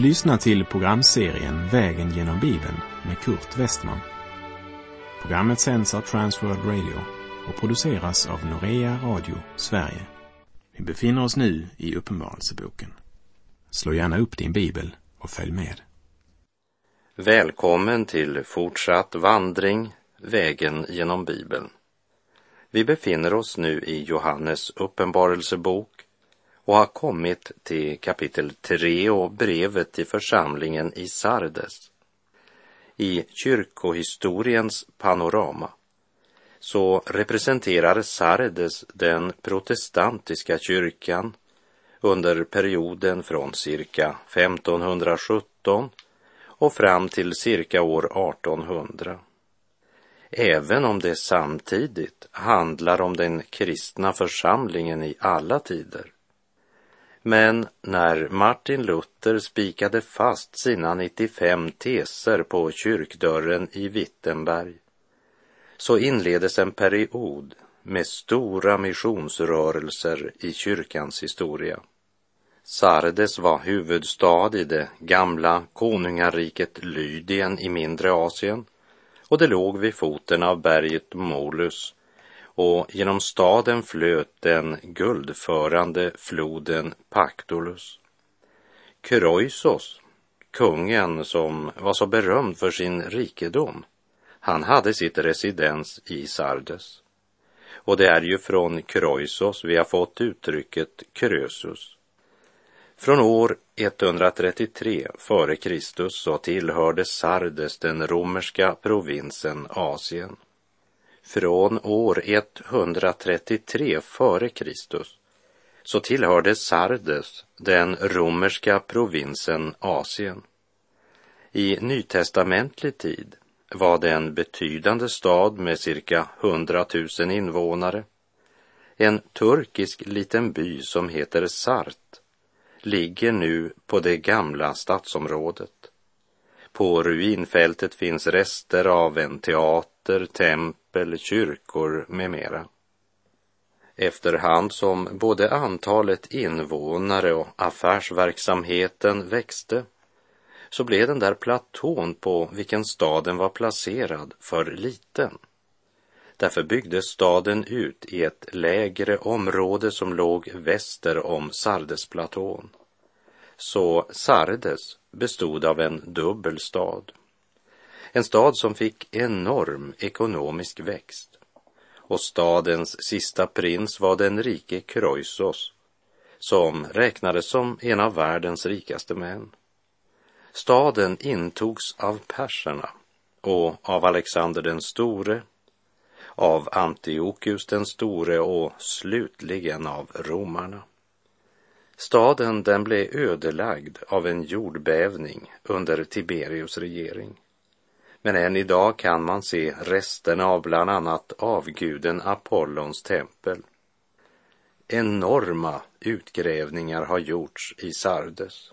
Du lyssnar till programserien Vägen genom Bibeln med Kurt Westman. Programmet sänds av Transworld Radio och produceras av Norea Radio Sverige. Vi befinner oss nu i Uppenbarelseboken. Slå gärna upp din bibel och följ med. Välkommen till fortsatt vandring, vägen genom Bibeln. Vi befinner oss nu i Johannes uppenbarelsebok och har kommit till kapitel 3 och brevet till församlingen i Sardes. I kyrkohistoriens panorama så representerar Sardes den protestantiska kyrkan under perioden från cirka 1517 och fram till cirka år 1800. Även om det samtidigt handlar om den kristna församlingen i alla tider men när Martin Luther spikade fast sina 95 teser på kyrkdörren i Wittenberg så inleddes en period med stora missionsrörelser i kyrkans historia. Sardes var huvudstad i det gamla konungariket Lydien i mindre Asien och det låg vid foten av berget Molus och genom staden flöt den guldförande floden Pactolus. Kroisos, kungen som var så berömd för sin rikedom, han hade sitt residens i Sardes. Och det är ju från Kroisos vi har fått uttrycket Krösus. Från år 133 före Kristus så tillhörde Sardes den romerska provinsen Asien från år 133 före Kristus så tillhörde Sardes den romerska provinsen Asien. I nytestamentlig tid var det en betydande stad med cirka 100 000 invånare. En turkisk liten by som heter Sart ligger nu på det gamla stadsområdet. På ruinfältet finns rester av en teater, tempel, kyrkor med mera. Efterhand som både antalet invånare och affärsverksamheten växte så blev den där platån på vilken staden var placerad för liten. Därför byggdes staden ut i ett lägre område som låg väster om Sardesplatån. Så Sardes bestod av en dubbel stad. En stad som fick enorm ekonomisk växt. Och stadens sista prins var den rike Kroisos, som räknades som en av världens rikaste män. Staden intogs av perserna och av Alexander den store, av Antiochus den store och slutligen av romarna. Staden den blev ödelagd av en jordbävning under Tiberius regering. Men än idag kan man se resterna av bland annat avguden Apollons tempel. Enorma utgrävningar har gjorts i Sardes.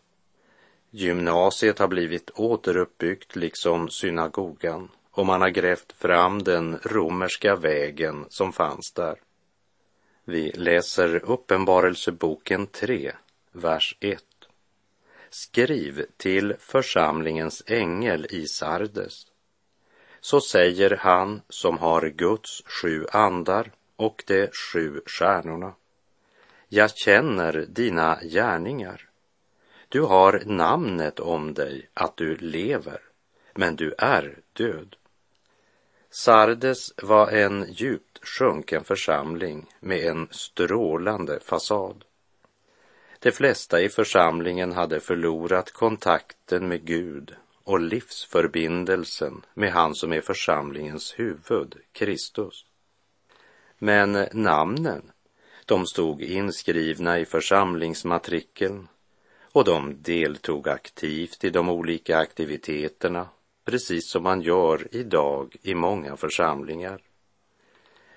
Gymnasiet har blivit återuppbyggt liksom synagogan och man har grävt fram den romerska vägen som fanns där. Vi läser Uppenbarelseboken 3, vers 1. Skriv till församlingens ängel i Sardes. Så säger han som har Guds sju andar och de sju stjärnorna. Jag känner dina gärningar. Du har namnet om dig att du lever, men du är död. Sardes var en djupt sjunken församling med en strålande fasad. De flesta i församlingen hade förlorat kontakten med Gud och livsförbindelsen med han som är församlingens huvud, Kristus. Men namnen, de stod inskrivna i församlingsmatrikeln och de deltog aktivt i de olika aktiviteterna, precis som man gör idag i många församlingar.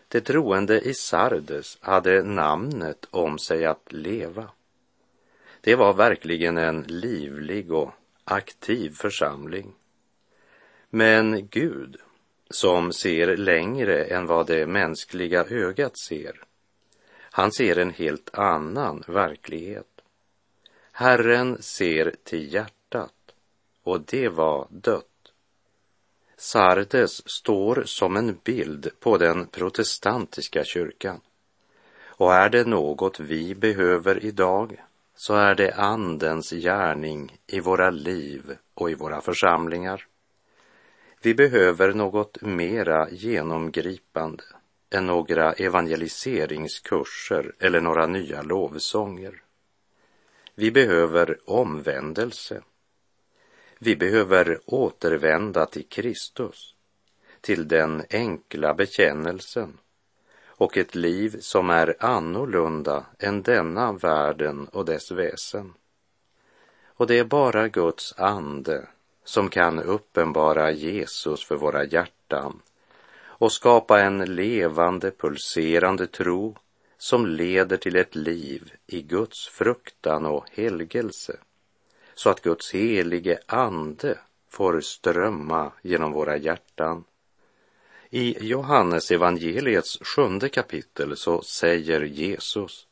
Det troende i Sardes hade namnet om sig att leva. Det var verkligen en livlig och aktiv församling. Men Gud, som ser längre än vad det mänskliga ögat ser, han ser en helt annan verklighet. Herren ser till hjärtat och det var dött. Sardes står som en bild på den protestantiska kyrkan. Och är det något vi behöver idag så är det Andens gärning i våra liv och i våra församlingar. Vi behöver något mera genomgripande än några evangeliseringskurser eller några nya lovsånger. Vi behöver omvändelse. Vi behöver återvända till Kristus, till den enkla bekännelsen och ett liv som är annorlunda än denna världen och dess väsen. Och det är bara Guds ande som kan uppenbara Jesus för våra hjärtan och skapa en levande, pulserande tro som leder till ett liv i Guds fruktan och helgelse, så att Guds helige ande får strömma genom våra hjärtan. I Johannes evangeliets sjunde kapitel så säger Jesus,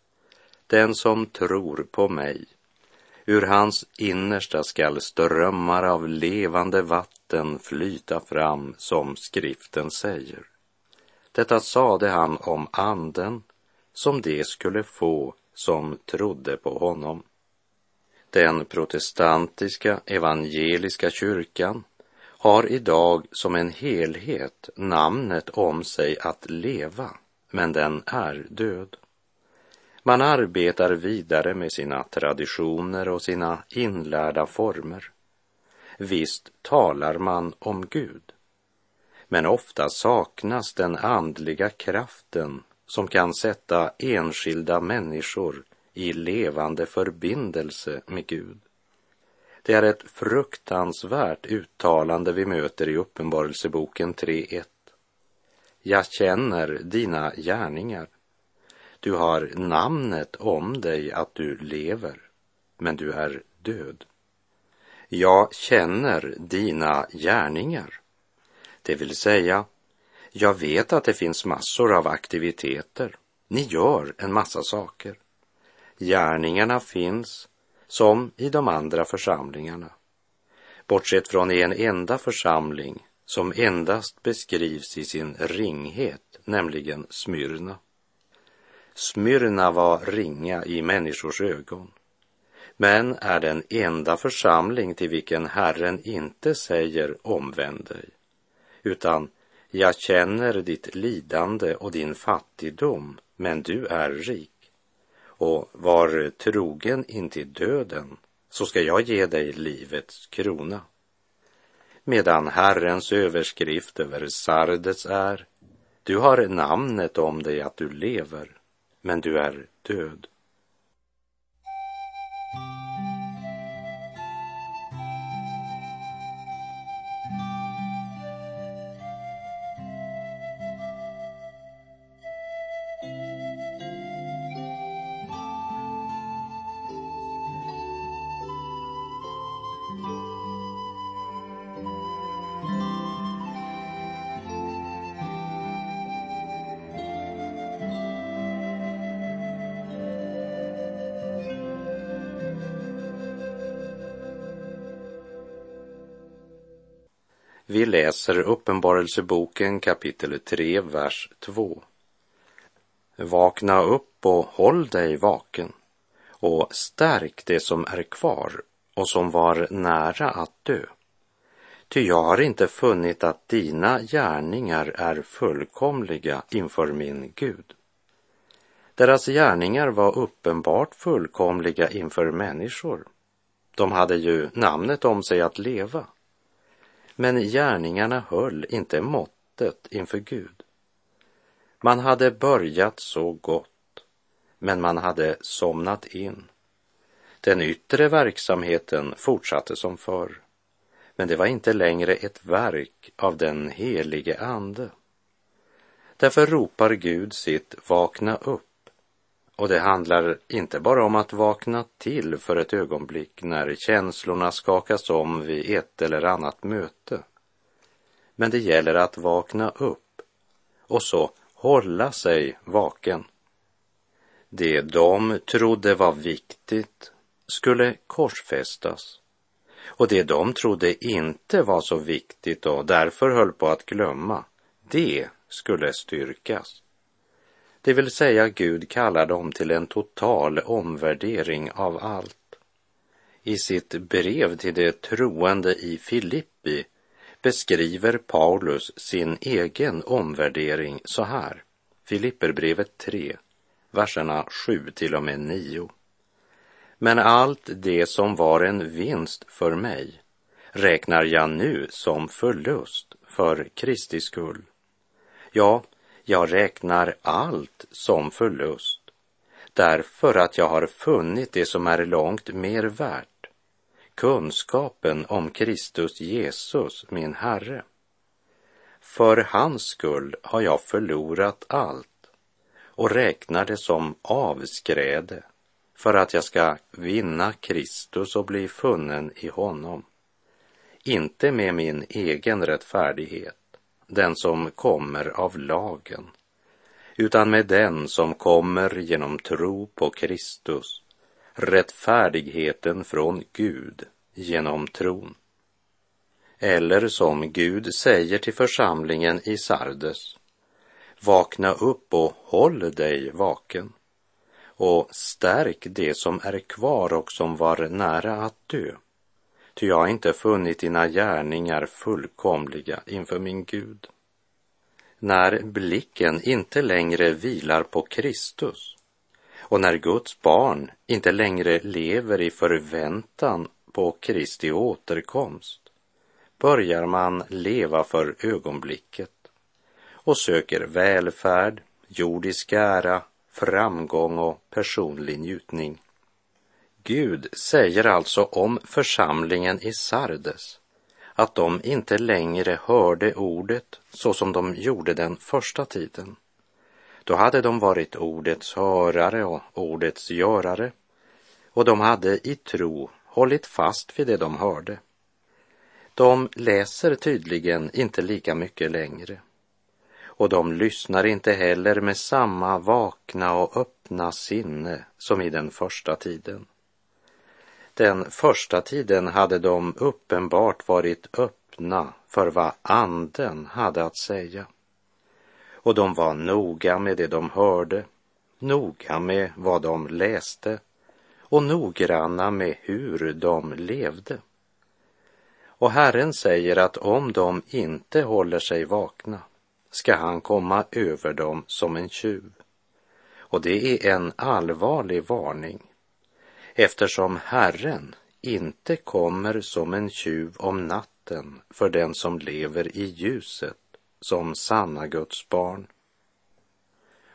den som tror på mig, ur hans innersta skall strömmar av levande vatten flyta fram, som skriften säger. Detta sade han om anden som de skulle få som trodde på honom. Den protestantiska evangeliska kyrkan har idag som en helhet namnet om sig att leva, men den är död. Man arbetar vidare med sina traditioner och sina inlärda former. Visst talar man om Gud, men ofta saknas den andliga kraften som kan sätta enskilda människor i levande förbindelse med Gud. Det är ett fruktansvärt uttalande vi möter i Uppenbarelseboken 3.1. Jag känner dina gärningar. Du har namnet om dig att du lever, men du är död. Jag känner dina gärningar. Det vill säga, jag vet att det finns massor av aktiviteter. Ni gör en massa saker. Gärningarna finns som i de andra församlingarna. Bortsett från en enda församling som endast beskrivs i sin ringhet, nämligen Smyrna. Smyrna var ringa i människors ögon, men är den enda församling till vilken Herren inte säger omvänd dig, utan jag känner ditt lidande och din fattigdom, men du är rik. Och var trogen intill döden, så ska jag ge dig livets krona. Medan Herrens överskrift över Sardes är, du har namnet om dig att du lever, men du är död. Vi läser Uppenbarelseboken kapitel 3, vers 2. Vakna upp och håll dig vaken och stärk det som är kvar och som var nära att dö. Ty jag har inte funnit att dina gärningar är fullkomliga inför min Gud. Deras gärningar var uppenbart fullkomliga inför människor. De hade ju namnet om sig att leva men gärningarna höll inte måttet inför Gud. Man hade börjat så gott, men man hade somnat in. Den yttre verksamheten fortsatte som förr, men det var inte längre ett verk av den helige Ande. Därför ropar Gud sitt vakna upp och det handlar inte bara om att vakna till för ett ögonblick när känslorna skakas om vid ett eller annat möte. Men det gäller att vakna upp och så hålla sig vaken. Det de trodde var viktigt skulle korsfästas Och det de trodde inte var så viktigt och därför höll på att glömma, det skulle styrkas. Det vill säga Gud kallar dem till en total omvärdering av allt. I sitt brev till de troende i Filippi beskriver Paulus sin egen omvärdering så här. Filipperbrevet 3, verserna 7 till och med 9. Men allt det som var en vinst för mig räknar jag nu som förlust för Kristi skull. Ja, jag räknar allt som förlust därför att jag har funnit det som är långt mer värt, kunskapen om Kristus Jesus, min Herre. För hans skull har jag förlorat allt och räknar det som avskräde för att jag ska vinna Kristus och bli funnen i honom. Inte med min egen rättfärdighet, den som kommer av lagen, utan med den som kommer genom tro på Kristus, rättfärdigheten från Gud genom tron. Eller som Gud säger till församlingen i Sardes, vakna upp och håll dig vaken och stärk det som är kvar och som var nära att dö. Ty jag har inte funnit dina gärningar fullkomliga inför min Gud. När blicken inte längre vilar på Kristus och när Guds barn inte längre lever i förväntan på Kristi återkomst börjar man leva för ögonblicket och söker välfärd, jordisk ära, framgång och personlig njutning. Gud säger alltså om församlingen i Sardes att de inte längre hörde ordet så som de gjorde den första tiden. Då hade de varit ordets hörare och ordets görare och de hade i tro hållit fast vid det de hörde. De läser tydligen inte lika mycket längre och de lyssnar inte heller med samma vakna och öppna sinne som i den första tiden. Den första tiden hade de uppenbart varit öppna för vad anden hade att säga. Och de var noga med det de hörde, noga med vad de läste och noggranna med hur de levde. Och Herren säger att om de inte håller sig vakna ska han komma över dem som en tjuv. Och det är en allvarlig varning eftersom Herren inte kommer som en tjuv om natten för den som lever i ljuset som sanna Guds barn.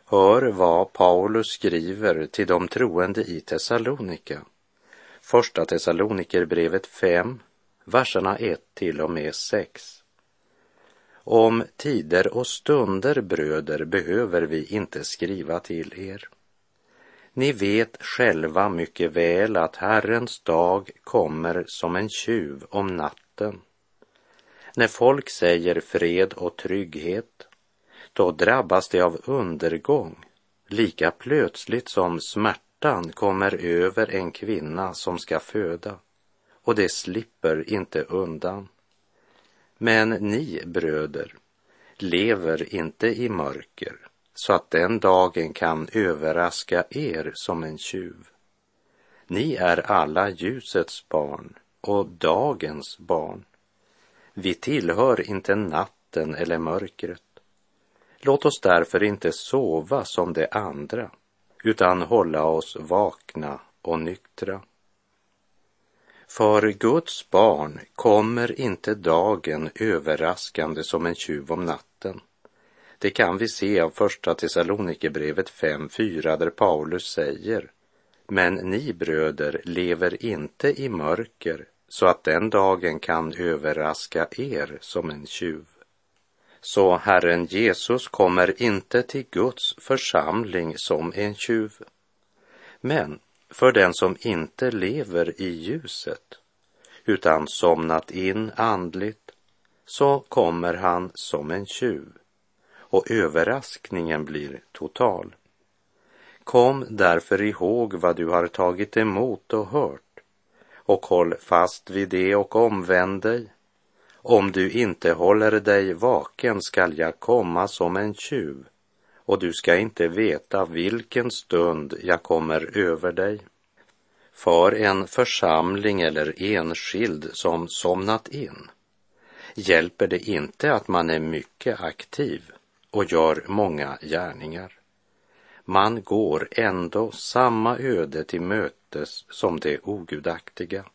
Hör vad Paulus skriver till de troende i Thessalonika. Första Thessalonikerbrevet 5, verserna 1 till och med 6. Om tider och stunder, bröder, behöver vi inte skriva till er. Ni vet själva mycket väl att Herrens dag kommer som en tjuv om natten. När folk säger fred och trygghet, då drabbas de av undergång lika plötsligt som smärtan kommer över en kvinna som ska föda och det slipper inte undan. Men ni bröder lever inte i mörker så att den dagen kan överraska er som en tjuv. Ni är alla ljusets barn och dagens barn. Vi tillhör inte natten eller mörkret. Låt oss därför inte sova som de andra, utan hålla oss vakna och nyktra. För Guds barn kommer inte dagen överraskande som en tjuv om natten. Det kan vi se av första Thessalonikerbrevet 5.4 där Paulus säger Men ni bröder lever inte i mörker så att den dagen kan överraska er som en tjuv. Så Herren Jesus kommer inte till Guds församling som en tjuv. Men för den som inte lever i ljuset utan somnat in andligt så kommer han som en tjuv och överraskningen blir total. Kom därför ihåg vad du har tagit emot och hört och håll fast vid det och omvänd dig. Om du inte håller dig vaken skall jag komma som en tjuv och du ska inte veta vilken stund jag kommer över dig. För en församling eller enskild som somnat in hjälper det inte att man är mycket aktiv och gör många gärningar. Man går ändå samma öde till mötes som det ogudaktiga.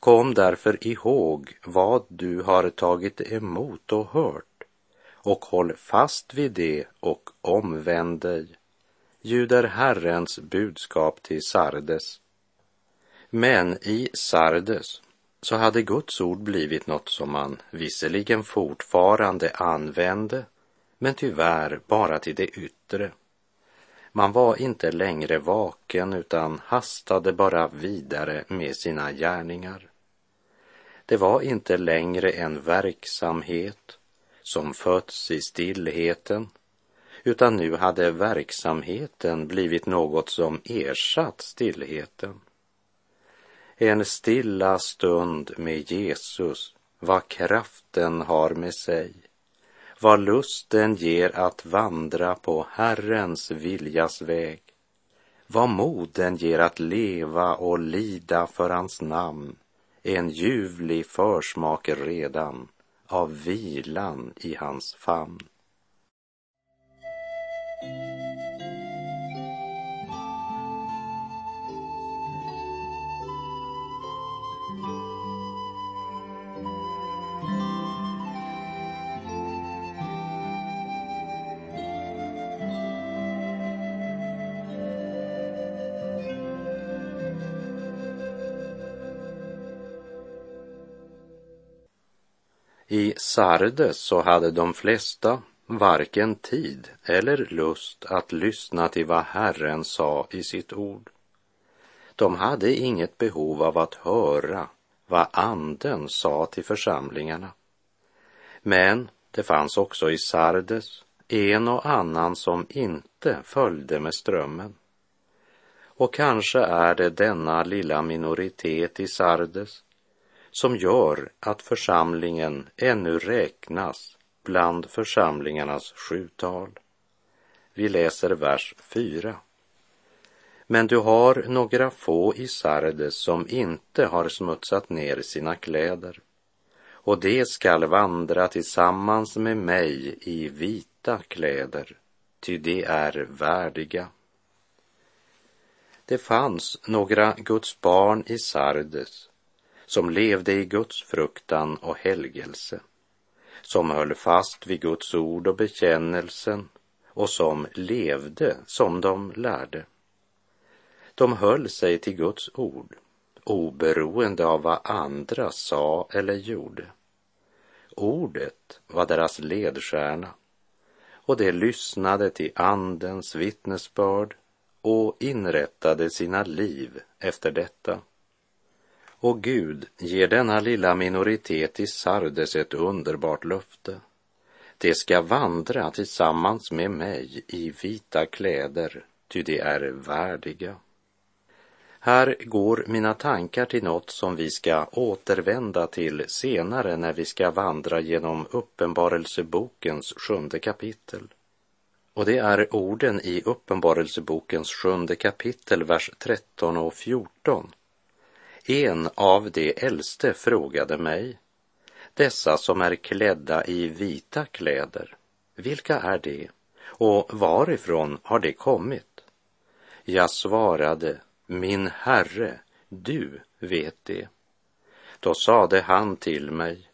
Kom därför ihåg vad du har tagit emot och hört och håll fast vid det och omvänd dig, ljuder Herrens budskap till Sardes. Men i Sardes så hade Guds ord blivit något som man visserligen fortfarande använde, men tyvärr bara till det yttre. Man var inte längre vaken utan hastade bara vidare med sina gärningar. Det var inte längre en verksamhet som fötts i stillheten, utan nu hade verksamheten blivit något som ersatt stillheten. En stilla stund med Jesus, vad kraften har med sig, vad lusten ger att vandra på Herrens viljas väg, vad moden ger att leva och lida för hans namn, en ljuvlig försmak redan av vilan i hans famn. I Sardes så hade de flesta varken tid eller lust att lyssna till vad Herren sa i sitt ord. De hade inget behov av att höra vad anden sa till församlingarna. Men det fanns också i Sardes en och annan som inte följde med strömmen. Och kanske är det denna lilla minoritet i Sardes som gör att församlingen ännu räknas bland församlingarnas sjutal. Vi läser vers 4. Men du har några få i Sardes som inte har smutsat ner sina kläder och de skall vandra tillsammans med mig i vita kläder, ty de är värdiga. Det fanns några Guds barn i Sardes som levde i Guds fruktan och helgelse, som höll fast vid Guds ord och bekännelsen och som levde som de lärde. De höll sig till Guds ord, oberoende av vad andra sa eller gjorde. Ordet var deras ledstjärna och de lyssnade till Andens vittnesbörd och inrättade sina liv efter detta. Och Gud ger denna lilla minoritet i Sardes ett underbart löfte. De ska vandra tillsammans med mig i vita kläder, ty de är värdiga. Här går mina tankar till något som vi ska återvända till senare när vi ska vandra genom Uppenbarelsebokens sjunde kapitel. Och det är orden i Uppenbarelsebokens sjunde kapitel, vers 13 och 14 en av de äldste frågade mig, dessa som är klädda i vita kläder, vilka är de och varifrån har de kommit? Jag svarade, min herre, du vet det. Då sade han till mig,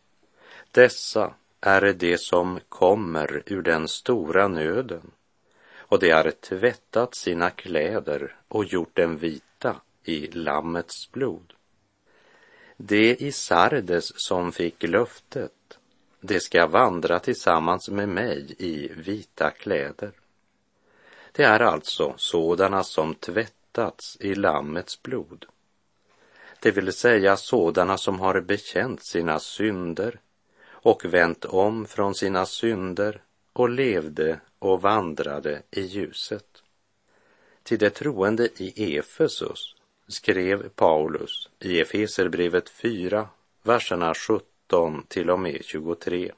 dessa är de som kommer ur den stora nöden och de har tvättat sina kläder och gjort dem vita i Lammets blod. Det i Sardes som fick löftet, det ska vandra tillsammans med mig i vita kläder. Det är alltså sådana som tvättats i Lammets blod. Det vill säga sådana som har bekänt sina synder och vänt om från sina synder och levde och vandrade i ljuset. Till de troende i Efesus skrev Paulus i Efeserbrevet 4, verserna 17 till och med 23.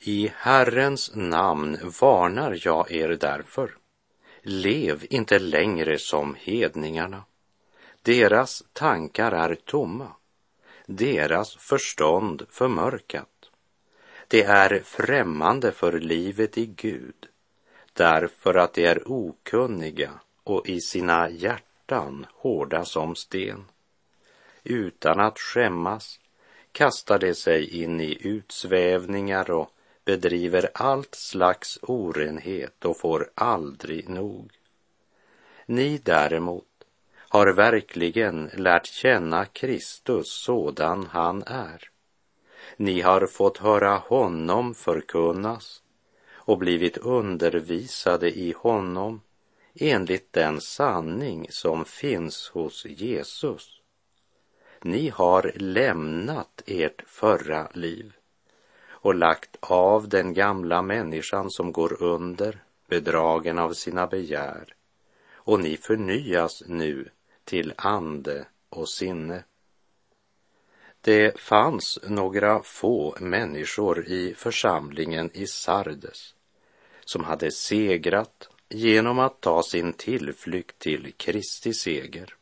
I Herrens namn varnar jag er därför. Lev inte längre som hedningarna. Deras tankar är tomma, deras förstånd förmörkat. Det är främmande för livet i Gud, därför att de är okunniga och i sina hjärtan hårda som sten. Utan att skämmas kastar de sig in i utsvävningar och bedriver allt slags orenhet och får aldrig nog. Ni däremot har verkligen lärt känna Kristus sådan han är. Ni har fått höra honom förkunnas och blivit undervisade i honom enligt den sanning som finns hos Jesus. Ni har lämnat ert förra liv och lagt av den gamla människan som går under, bedragen av sina begär, och ni förnyas nu till ande och sinne. Det fanns några få människor i församlingen i Sardes som hade segrat genom att ta sin tillflykt till Kristi seger.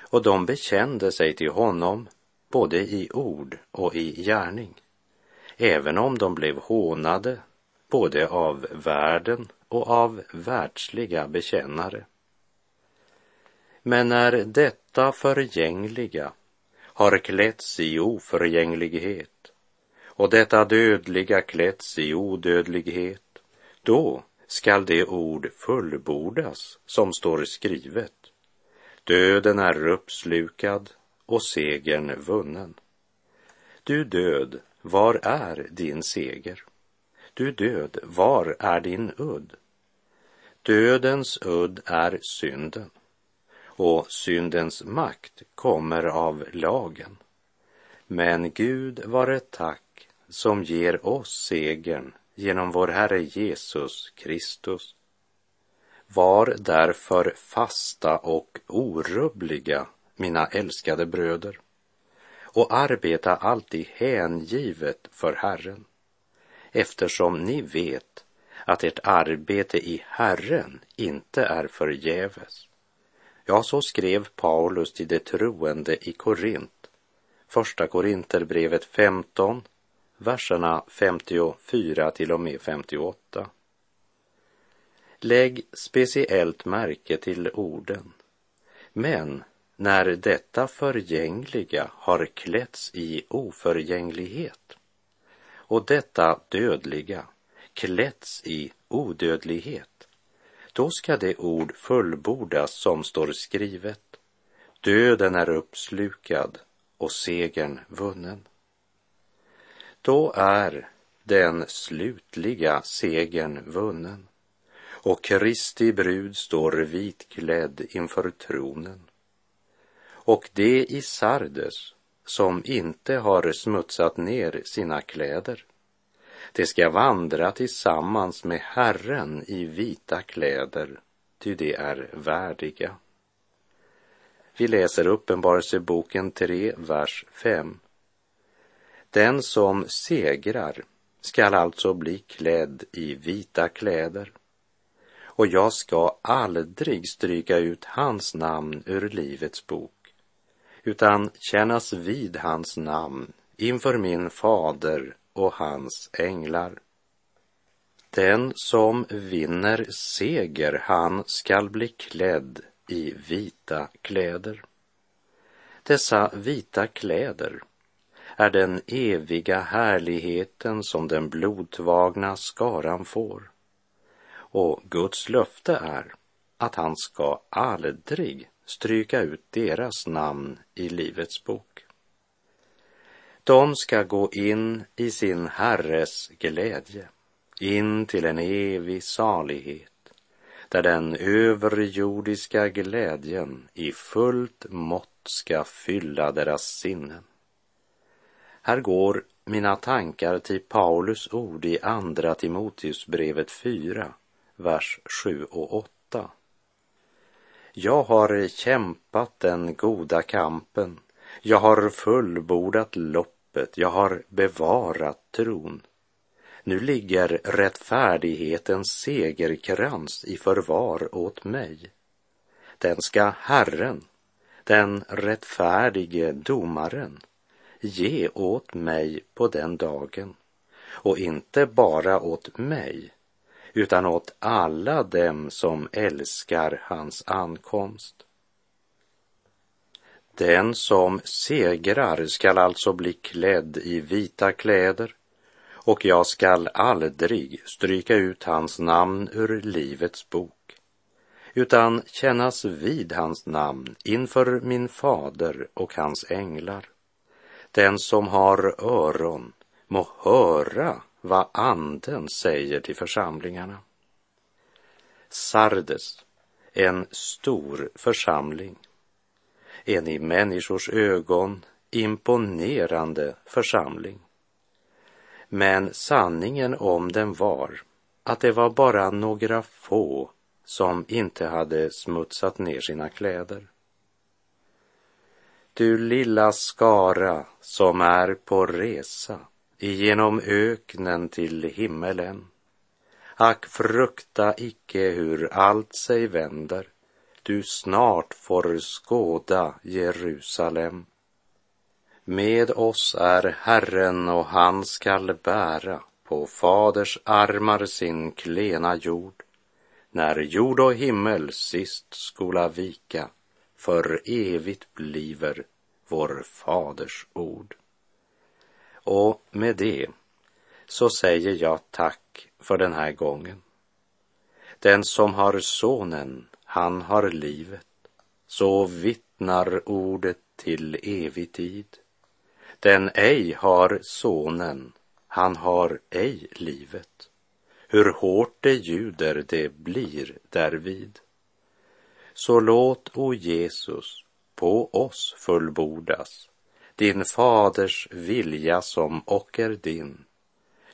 Och de bekände sig till honom både i ord och i gärning, även om de blev hånade både av världen och av världsliga bekännare. Men när detta förgängliga har klätts i oförgänglighet och detta dödliga klätts i odödlighet, då skall det ord fullbordas som står skrivet. Döden är uppslukad och segern vunnen. Du död, var är din seger? Du död, var är din udd? Dödens udd är synden och syndens makt kommer av lagen. Men Gud vare tack som ger oss segern genom vår Herre Jesus Kristus. Var därför fasta och orubbliga, mina älskade bröder, och arbeta alltid hängivet för Herren, eftersom ni vet att ert arbete i Herren inte är förgäves. Ja, så skrev Paulus till de troende i Korint, Första Korinterbrevet 15, verserna 54 till och med 58. Lägg speciellt märke till orden. Men när detta förgängliga har klätts i oförgänglighet och detta dödliga klätts i odödlighet, då ska det ord fullbordas som står skrivet. Döden är uppslukad och segern vunnen. Då är den slutliga segern vunnen och Kristi brud står vitklädd inför tronen. Och det i Sardes som inte har smutsat ner sina kläder, det ska vandra tillsammans med Herren i vita kläder, ty det är värdiga. Vi läser Uppenbarelseboken 3, vers 5. Den som segrar skall alltså bli klädd i vita kläder och jag ska aldrig stryka ut hans namn ur Livets bok utan kännas vid hans namn inför min fader och hans änglar. Den som vinner seger, han skall bli klädd i vita kläder. Dessa vita kläder är den eviga härligheten som den blodtvagna skaran får. Och Guds löfte är att han ska aldrig stryka ut deras namn i Livets bok. De ska gå in i sin Herres glädje, in till en evig salighet, där den överjordiska glädjen i fullt mått ska fylla deras sinnen. Här går mina tankar till Paulus ord i Andra Timoteusbrevet 4, vers 7 och 8. Jag har kämpat den goda kampen. Jag har fullbordat loppet. Jag har bevarat tron. Nu ligger rättfärdighetens segerkrans i förvar åt mig. Den ska Herren, den rättfärdige domaren, ge åt mig på den dagen. Och inte bara åt mig, utan åt alla dem som älskar hans ankomst. Den som segrar skall alltså bli klädd i vita kläder och jag skall aldrig stryka ut hans namn ur livets bok, utan kännas vid hans namn inför min fader och hans änglar. Den som har öron må höra vad anden säger till församlingarna. Sardes, en stor församling, en i människors ögon imponerande församling. Men sanningen om den var att det var bara några få som inte hade smutsat ner sina kläder. Du lilla skara som är på resa igenom öknen till himmelen. Ack, frukta icke hur allt sig vänder, du snart får skåda Jerusalem. Med oss är Herren och han skall bära på faders armar sin klena jord, när jord och himmel sist skola vika, för evigt bliver vår faders ord. Och med det så säger jag tack för den här gången. Den som har sonen, han har livet. Så vittnar ordet till evig tid. Den ej har sonen, han har ej livet. Hur hårt det ljuder, det blir därvid. Så låt, o Jesus, på oss fullbordas din faders vilja som och är din.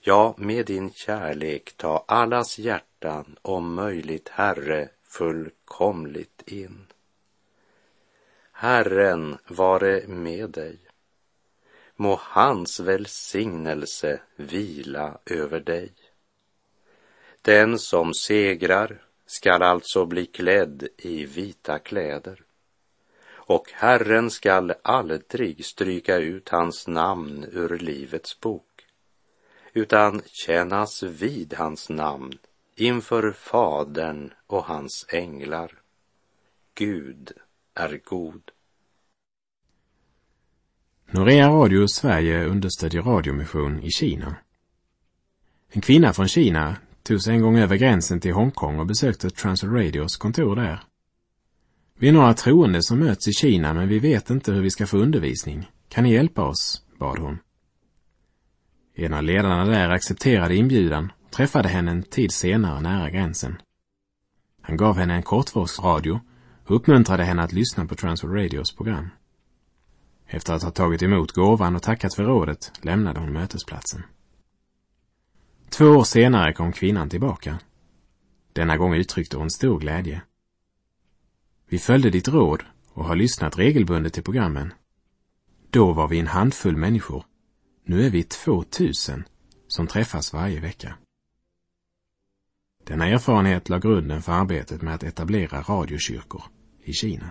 Ja, med din kärlek ta allas hjärtan om möjligt, Herre, fullkomligt in. Herren vare med dig. Må hans välsignelse vila över dig. Den som segrar skall alltså bli klädd i vita kläder och Herren skall aldrig stryka ut hans namn ur livets bok, utan kännas vid hans namn inför Fadern och hans änglar. Gud är god. Norea Radio Sverige understödjer radiomission i Kina. En kvinna från Kina tog sig en gång över gränsen till Hongkong och besökte Transworld Radios kontor där. Vi är några troende som möts i Kina men vi vet inte hur vi ska få undervisning. Kan ni hjälpa oss? bad hon. En av ledarna där accepterade inbjudan och träffade henne en tid senare nära gränsen. Han gav henne en kortvågsradio och uppmuntrade henne att lyssna på Transworld Radios program. Efter att ha tagit emot gåvan och tackat för rådet lämnade hon mötesplatsen. Två år senare kom kvinnan tillbaka. Denna gång uttryckte hon stor glädje. Vi följde ditt råd och har lyssnat regelbundet till programmen. Då var vi en handfull människor. Nu är vi två tusen som träffas varje vecka. Denna erfarenhet la grunden för arbetet med att etablera radiokyrkor i Kina.